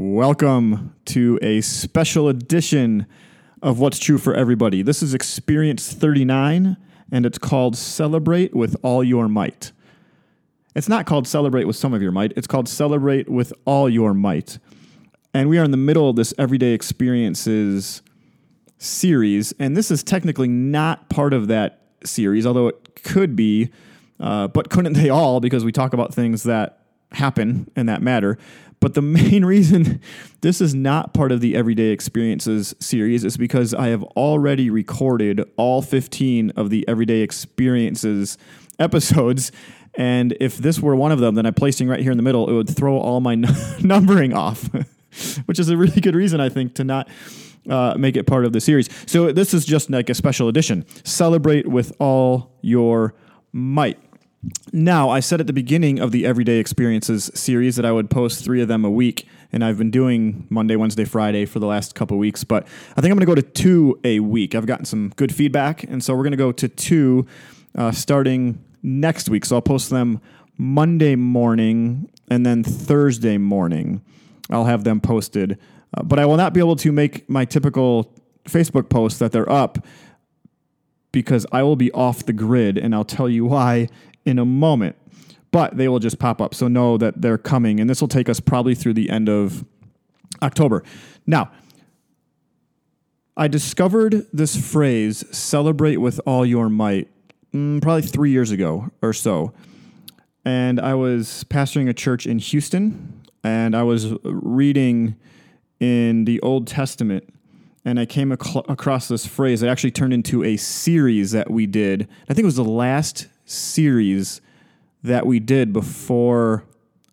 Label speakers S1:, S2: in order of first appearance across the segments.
S1: Welcome to a special edition of What's True for Everybody. This is Experience 39, and it's called Celebrate with All Your Might. It's not called Celebrate with Some of Your Might, it's called Celebrate with All Your Might. And we are in the middle of this Everyday Experiences series, and this is technically not part of that series, although it could be, uh, but couldn't they all because we talk about things that happen and that matter. But the main reason this is not part of the Everyday Experiences series is because I have already recorded all 15 of the Everyday Experiences episodes. And if this were one of them, then I'm placing right here in the middle, it would throw all my numbering off, which is a really good reason, I think, to not uh, make it part of the series. So this is just like a special edition. Celebrate with all your might. Now, I said at the beginning of the Everyday Experiences series that I would post three of them a week, and I've been doing Monday, Wednesday, Friday for the last couple weeks, but I think I'm going to go to two a week. I've gotten some good feedback, and so we're going to go to two uh, starting next week. So I'll post them Monday morning and then Thursday morning. I'll have them posted, uh, but I will not be able to make my typical Facebook post that they're up because I will be off the grid, and I'll tell you why in a moment, but they will just pop up. So know that they're coming, and this will take us probably through the end of October. Now, I discovered this phrase, celebrate with all your might, mm, probably three years ago or so. And I was pastoring a church in Houston, and I was reading in the Old Testament and I came ac- across this phrase. It actually turned into a series that we did. I think it was the last series that we did before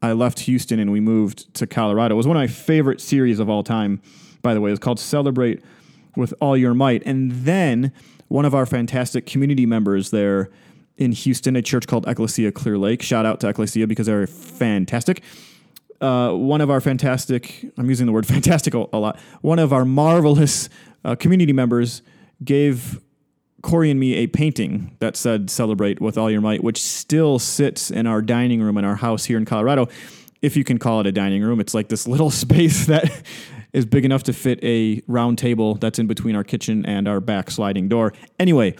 S1: I left Houston and we moved to Colorado. It was one of my favorite series of all time, by the way. It was called Celebrate with All Your Might. And then one of our fantastic community members there in Houston, a church called Ecclesia Clear Lake. Shout out to Ecclesia because they're fantastic. Uh, one of our fantastic, I'm using the word fantastic a, lot, one of our marvelous uh, community members gave Corey and me a painting that said "Celebrate with all your might," which still sits in our dining room in our house here in Colorado. If you can call it a dining room, it's like this little space that is big enough to fit a round table that's in between our kitchen and our back sliding door. Anyway,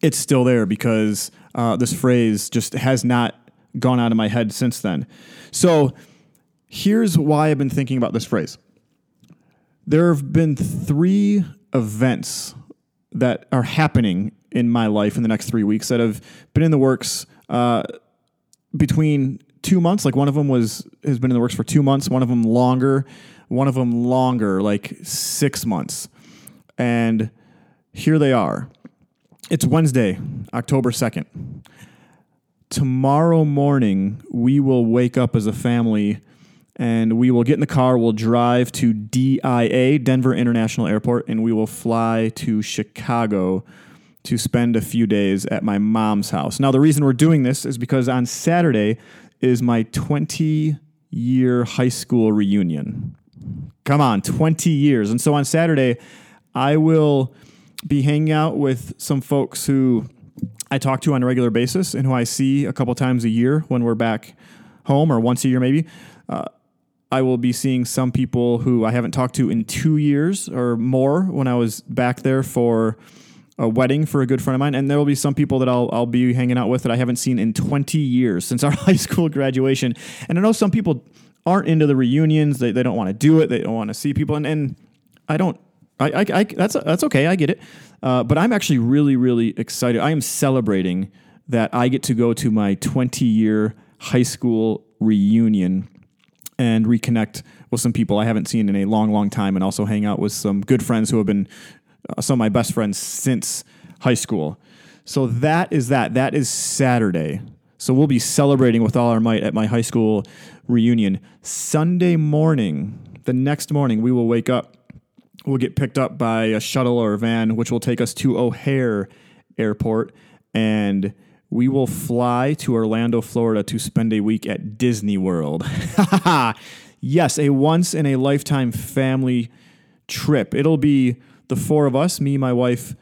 S1: it's still there because uh, this phrase just has not gone out of my head since then. So here's why I've been thinking about this phrase. There have been three events that are happening in my life in the next three weeks that have been in the works uh, between two months. Like one of them was has been in the works for two months. One of them longer. One of them longer, like six months. And here they are. It's Wednesday, October second. Tomorrow morning, we will wake up as a family and we will get in the car. We'll drive to DIA, Denver International Airport, and we will fly to Chicago to spend a few days at my mom's house. Now, the reason we're doing this is because on Saturday is my 20 year high school reunion. Come on, 20 years. And so on Saturday, I will be hanging out with some folks who I talk to on a regular basis and who I see a couple times a year when we're back home or once a year maybe. Uh, I will be seeing some people who I haven't talked to in two years or more when I was back there for a wedding for a good friend of mine. And there will be some people that I'll, I'll be hanging out with that I haven't seen in 20 years since our high school graduation. And I know some people aren't into the reunions. They, they don't want to do it. They don't want to see people. And, and I don't, I, I, I that's, that's okay. I get it. Uh, but I'm actually really, really excited. I am celebrating that I get to go to my 20 year high school reunion and reconnect with some people I haven't seen in a long, long time, and also hang out with some good friends who have been uh, some of my best friends since high school. So that is that. That is Saturday. So we'll be celebrating with all our might at my high school reunion. Sunday morning, the next morning, we will wake up. We'll get picked up by a shuttle or a van, which will take us to O'Hare Airport. And we will fly to Orlando, Florida to spend a week at Disney World. yes, a once in a lifetime family trip. It'll be the four of us me, my wife,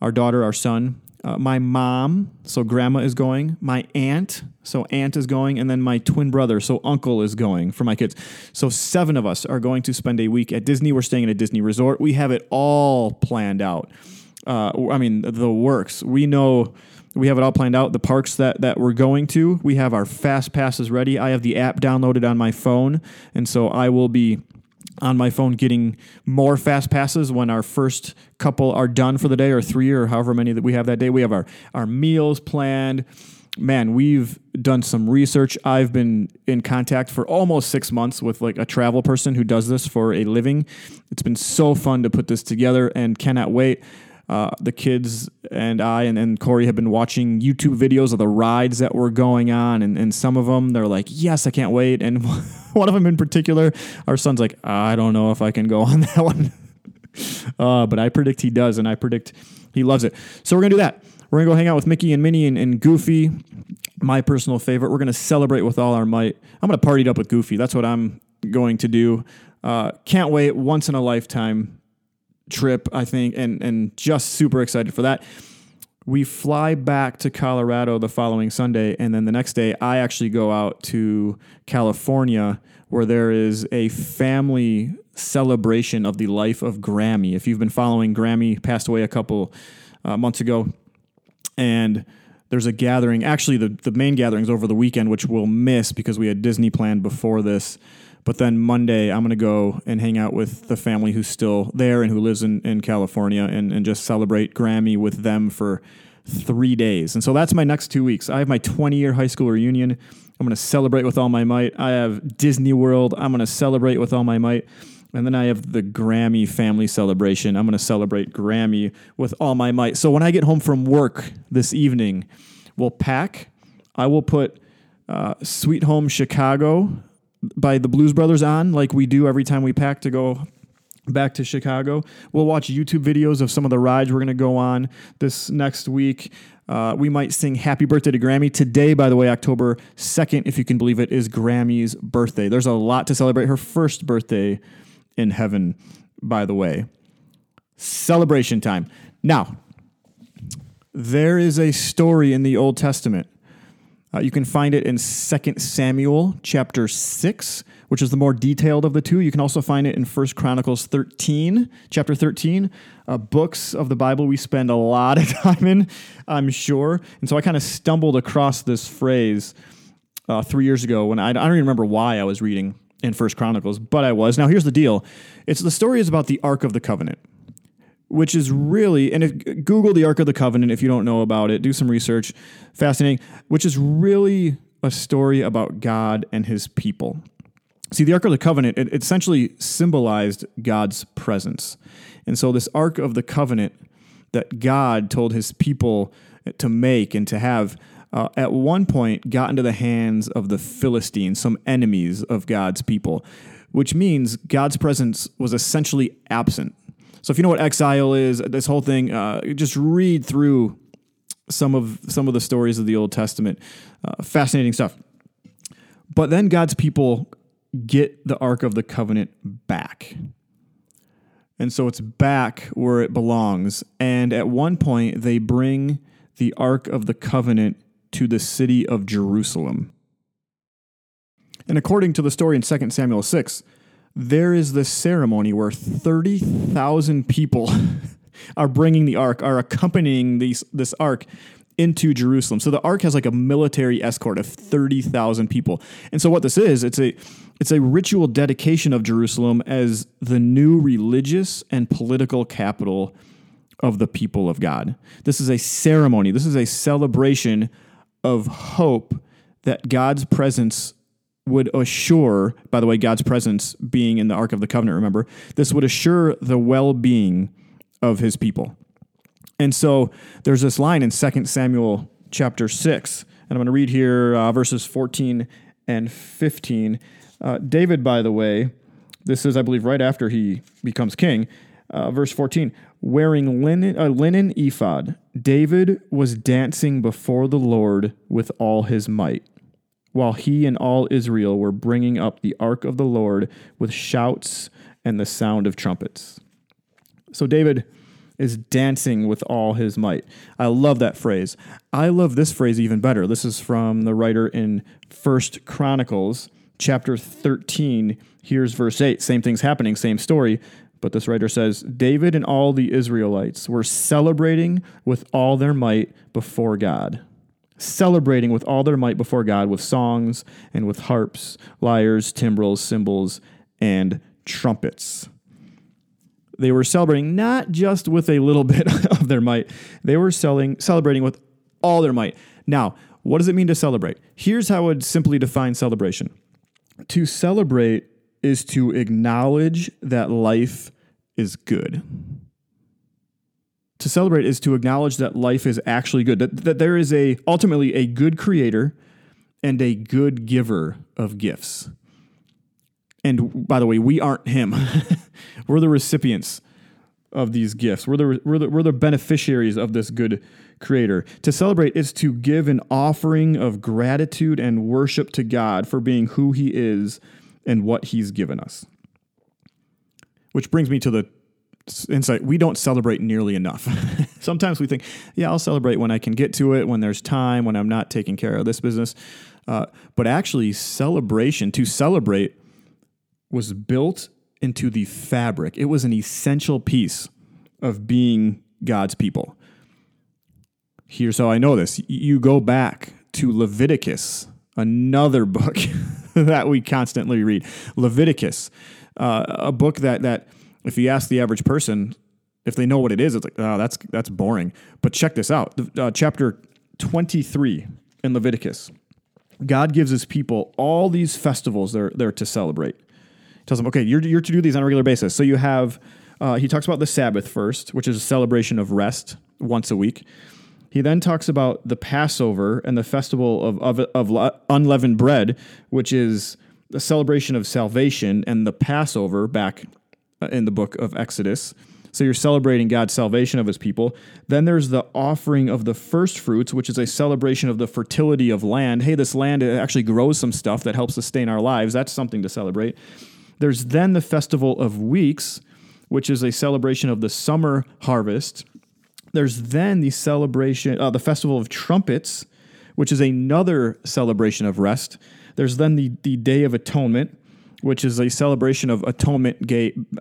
S1: our daughter, our son, uh, my mom, so grandma is going, my aunt, so aunt is going, and then my twin brother, so uncle is going for my kids. So seven of us are going to spend a week at Disney. We're staying at a Disney resort. We have it all planned out. Uh, I mean, the works. We know we have it all planned out. The parks that, that we're going to, we have our fast passes ready. I have the app downloaded on my phone, and so I will be on my phone getting more fast passes when our first couple are done for the day or three or however many that we have that day. We have our, our meals planned. Man, we've done some research. I've been in contact for almost six months with like a travel person who does this for a living. It's been so fun to put this together and cannot wait. Uh, the kids and I and, and Corey have been watching YouTube videos of the rides that were going on, and, and some of them they're like, "Yes, I can't wait." And one of them in particular, our son's like, "I don't know if I can go on that one," uh, but I predict he does, and I predict he loves it. So we're gonna do that. We're gonna go hang out with Mickey and Minnie and, and Goofy, my personal favorite. We're gonna celebrate with all our might. I'm gonna party it up with Goofy. That's what I'm going to do. Uh, can't wait. Once in a lifetime trip, I think, and and just super excited for that. We fly back to Colorado the following Sunday, and then the next day, I actually go out to California where there is a family celebration of the life of Grammy. If you've been following, Grammy passed away a couple uh, months ago, and there's a gathering. Actually, the, the main gathering is over the weekend, which we'll miss because we had Disney planned before this. But then Monday, I'm going to go and hang out with the family who's still there and who lives in, in California and, and just celebrate Grammy with them for three days. And so that's my next two weeks. I have my 20 year high school reunion. I'm going to celebrate with all my might. I have Disney World. I'm going to celebrate with all my might. And then I have the Grammy family celebration. I'm going to celebrate Grammy with all my might. So when I get home from work this evening, we'll pack. I will put uh, Sweet Home Chicago by the Blues Brothers on, like we do every time we pack to go back to Chicago. We'll watch YouTube videos of some of the rides we're going to go on this next week. Uh, we might sing Happy Birthday to Grammy. Today, by the way, October 2nd, if you can believe it, is Grammy's birthday. There's a lot to celebrate. Her first birthday in heaven, by the way. Celebration time. Now, there is a story in the Old Testament uh, you can find it in 2 Samuel chapter 6, which is the more detailed of the two. You can also find it in 1 Chronicles 13, chapter 13. Uh, books of the Bible we spend a lot of time in, I'm sure. And so I kind of stumbled across this phrase uh, three years ago when I, I don't even remember why I was reading in First Chronicles, but I was. Now here's the deal: it's the story is about the Ark of the Covenant which is really and if Google the Ark of the Covenant if you don't know about it, do some research. Fascinating, which is really a story about God and his people. See, the Ark of the Covenant, it essentially symbolized God's presence. And so, this Ark of the Covenant that God told his people to make and to have, uh, at one point got into the hands of the Philistines, some enemies of God's people, which means God's presence was essentially absent so if you know what exile is, this whole thing, uh, just read through some of some of the stories of the Old Testament. Uh, fascinating stuff. But then God's people get the Ark of the Covenant back. And so it's back where it belongs. And at one point, they bring the Ark of the Covenant to the city of Jerusalem. And according to the story in 2 Samuel 6, there is this ceremony where 30,000 people are bringing the ark, are accompanying these, this ark into Jerusalem. So the ark has like a military escort of 30,000 people. And so what this is, it's a it's a ritual dedication of Jerusalem as the new religious and political capital of the people of God. This is a ceremony. This is a celebration of hope that God's presence would assure, by the way, God's presence being in the Ark of the Covenant, remember, this would assure the well being of his people. And so there's this line in 2 Samuel chapter 6, and I'm going to read here uh, verses 14 and 15. Uh, David, by the way, this is, I believe, right after he becomes king. Uh, verse 14, wearing linen, a linen ephod, David was dancing before the Lord with all his might while he and all Israel were bringing up the ark of the Lord with shouts and the sound of trumpets. So David is dancing with all his might. I love that phrase. I love this phrase even better. This is from the writer in First Chronicles, chapter 13. Here's verse 8. Same thing's happening, same story. But this writer says David and all the Israelites were celebrating with all their might before God. Celebrating with all their might before God with songs and with harps, lyres, timbrels, cymbals, and trumpets. They were celebrating not just with a little bit of their might, they were selling, celebrating with all their might. Now, what does it mean to celebrate? Here's how I would simply define celebration to celebrate is to acknowledge that life is good. To celebrate is to acknowledge that life is actually good, that, that there is a ultimately a good creator and a good giver of gifts. And by the way, we aren't him. we're the recipients of these gifts. We're the, we're the, we're the beneficiaries of this good creator. To celebrate is to give an offering of gratitude and worship to God for being who he is and what he's given us. Which brings me to the insight we don't celebrate nearly enough. Sometimes we think, yeah, I'll celebrate when I can get to it, when there's time, when I'm not taking care of this business. Uh, but actually, celebration, to celebrate, was built into the fabric. It was an essential piece of being God's people. Here's how I know this you go back to Leviticus, another book that we constantly read. Leviticus, uh, a book that, that, if you ask the average person, if they know what it is, it's like, oh, that's, that's boring. But check this out uh, chapter 23 in Leviticus. God gives his people all these festivals they're, they're to celebrate He tells them, okay, you're, you're to do these on a regular basis. So you have, uh, he talks about the Sabbath first, which is a celebration of rest once a week. He then talks about the Passover and the festival of, of, of unleavened bread, which is a celebration of salvation, and the Passover back in the book of Exodus. So you're celebrating God's salvation of his people. Then there's the offering of the first fruits, which is a celebration of the fertility of land. Hey, this land actually grows some stuff that helps sustain our lives. That's something to celebrate. There's then the Festival of Weeks, which is a celebration of the summer harvest. There's then the celebration, uh, the Festival of Trumpets, which is another celebration of rest. There's then the, the Day of Atonement, which is a celebration of atonement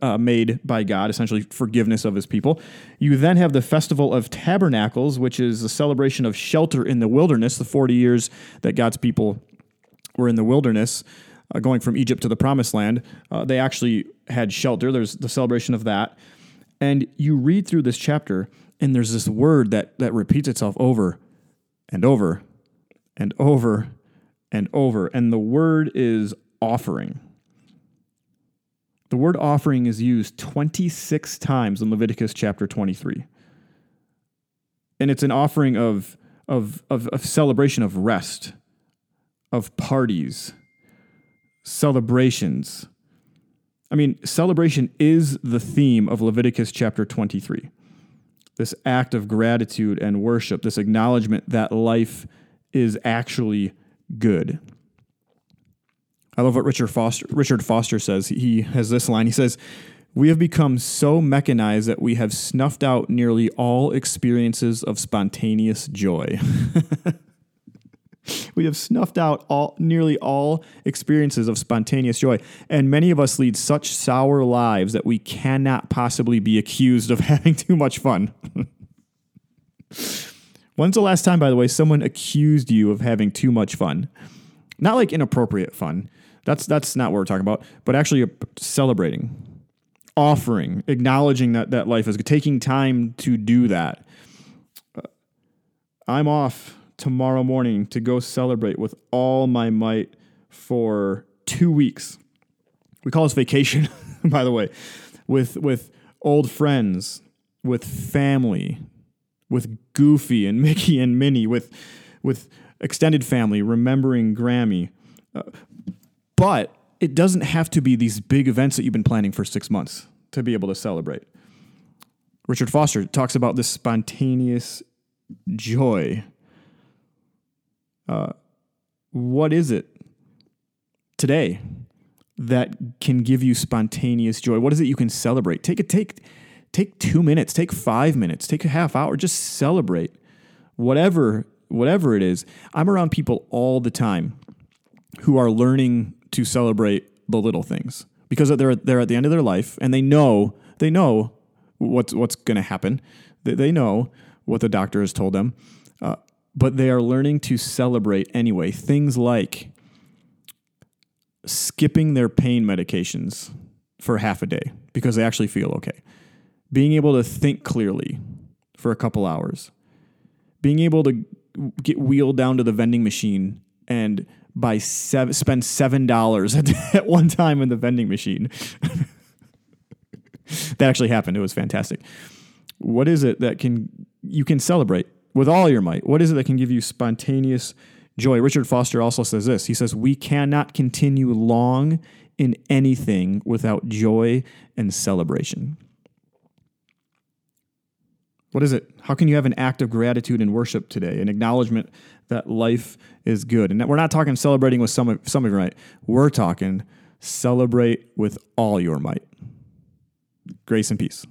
S1: uh, made by God, essentially forgiveness of his people. You then have the Festival of Tabernacles, which is a celebration of shelter in the wilderness, the 40 years that God's people were in the wilderness uh, going from Egypt to the promised land, uh, they actually had shelter. There's the celebration of that. And you read through this chapter, and there's this word that, that repeats itself over and over and over and over. And the word is offering. The word offering is used 26 times in Leviticus chapter 23. And it's an offering of, of, of, of celebration of rest, of parties, celebrations. I mean, celebration is the theme of Leviticus chapter 23. This act of gratitude and worship, this acknowledgement that life is actually good. I love what Richard Foster, Richard Foster says. He has this line. He says, We have become so mechanized that we have snuffed out nearly all experiences of spontaneous joy. we have snuffed out all nearly all experiences of spontaneous joy and many of us lead such sour lives that we cannot possibly be accused of having too much fun when's the last time by the way someone accused you of having too much fun not like inappropriate fun that's that's not what we're talking about but actually celebrating offering acknowledging that that life is taking time to do that uh, i'm off tomorrow morning to go celebrate with all my might for two weeks. We call this vacation, by the way, with with old friends, with family, with Goofy and Mickey and Minnie, with with extended family, remembering Grammy. Uh, but it doesn't have to be these big events that you've been planning for six months to be able to celebrate. Richard Foster talks about this spontaneous joy uh, what is it today that can give you spontaneous joy? What is it you can celebrate? Take a take take two minutes, take five minutes, take a half hour, just celebrate whatever whatever it is. I'm around people all the time who are learning to celebrate the little things because they're they're at the end of their life and they know they know what's what's going to happen. They, they know what the doctor has told them, uh, but they are learning to celebrate anyway. Things like skipping their pain medications for half a day because they actually feel okay. Being able to think clearly for a couple hours. Being able to get wheeled down to the vending machine and buy seven, spend seven dollars at one time in the vending machine. that actually happened. It was fantastic. What is it that can you can celebrate with all your might? What is it that can give you spontaneous joy? Richard Foster also says this. He says, "We cannot continue long in anything without joy and celebration." What is it? How can you have an act of gratitude and worship today, an acknowledgement that life is good? And we're not talking celebrating with some of, some of your might. We're talking celebrate with all your might. Grace and peace.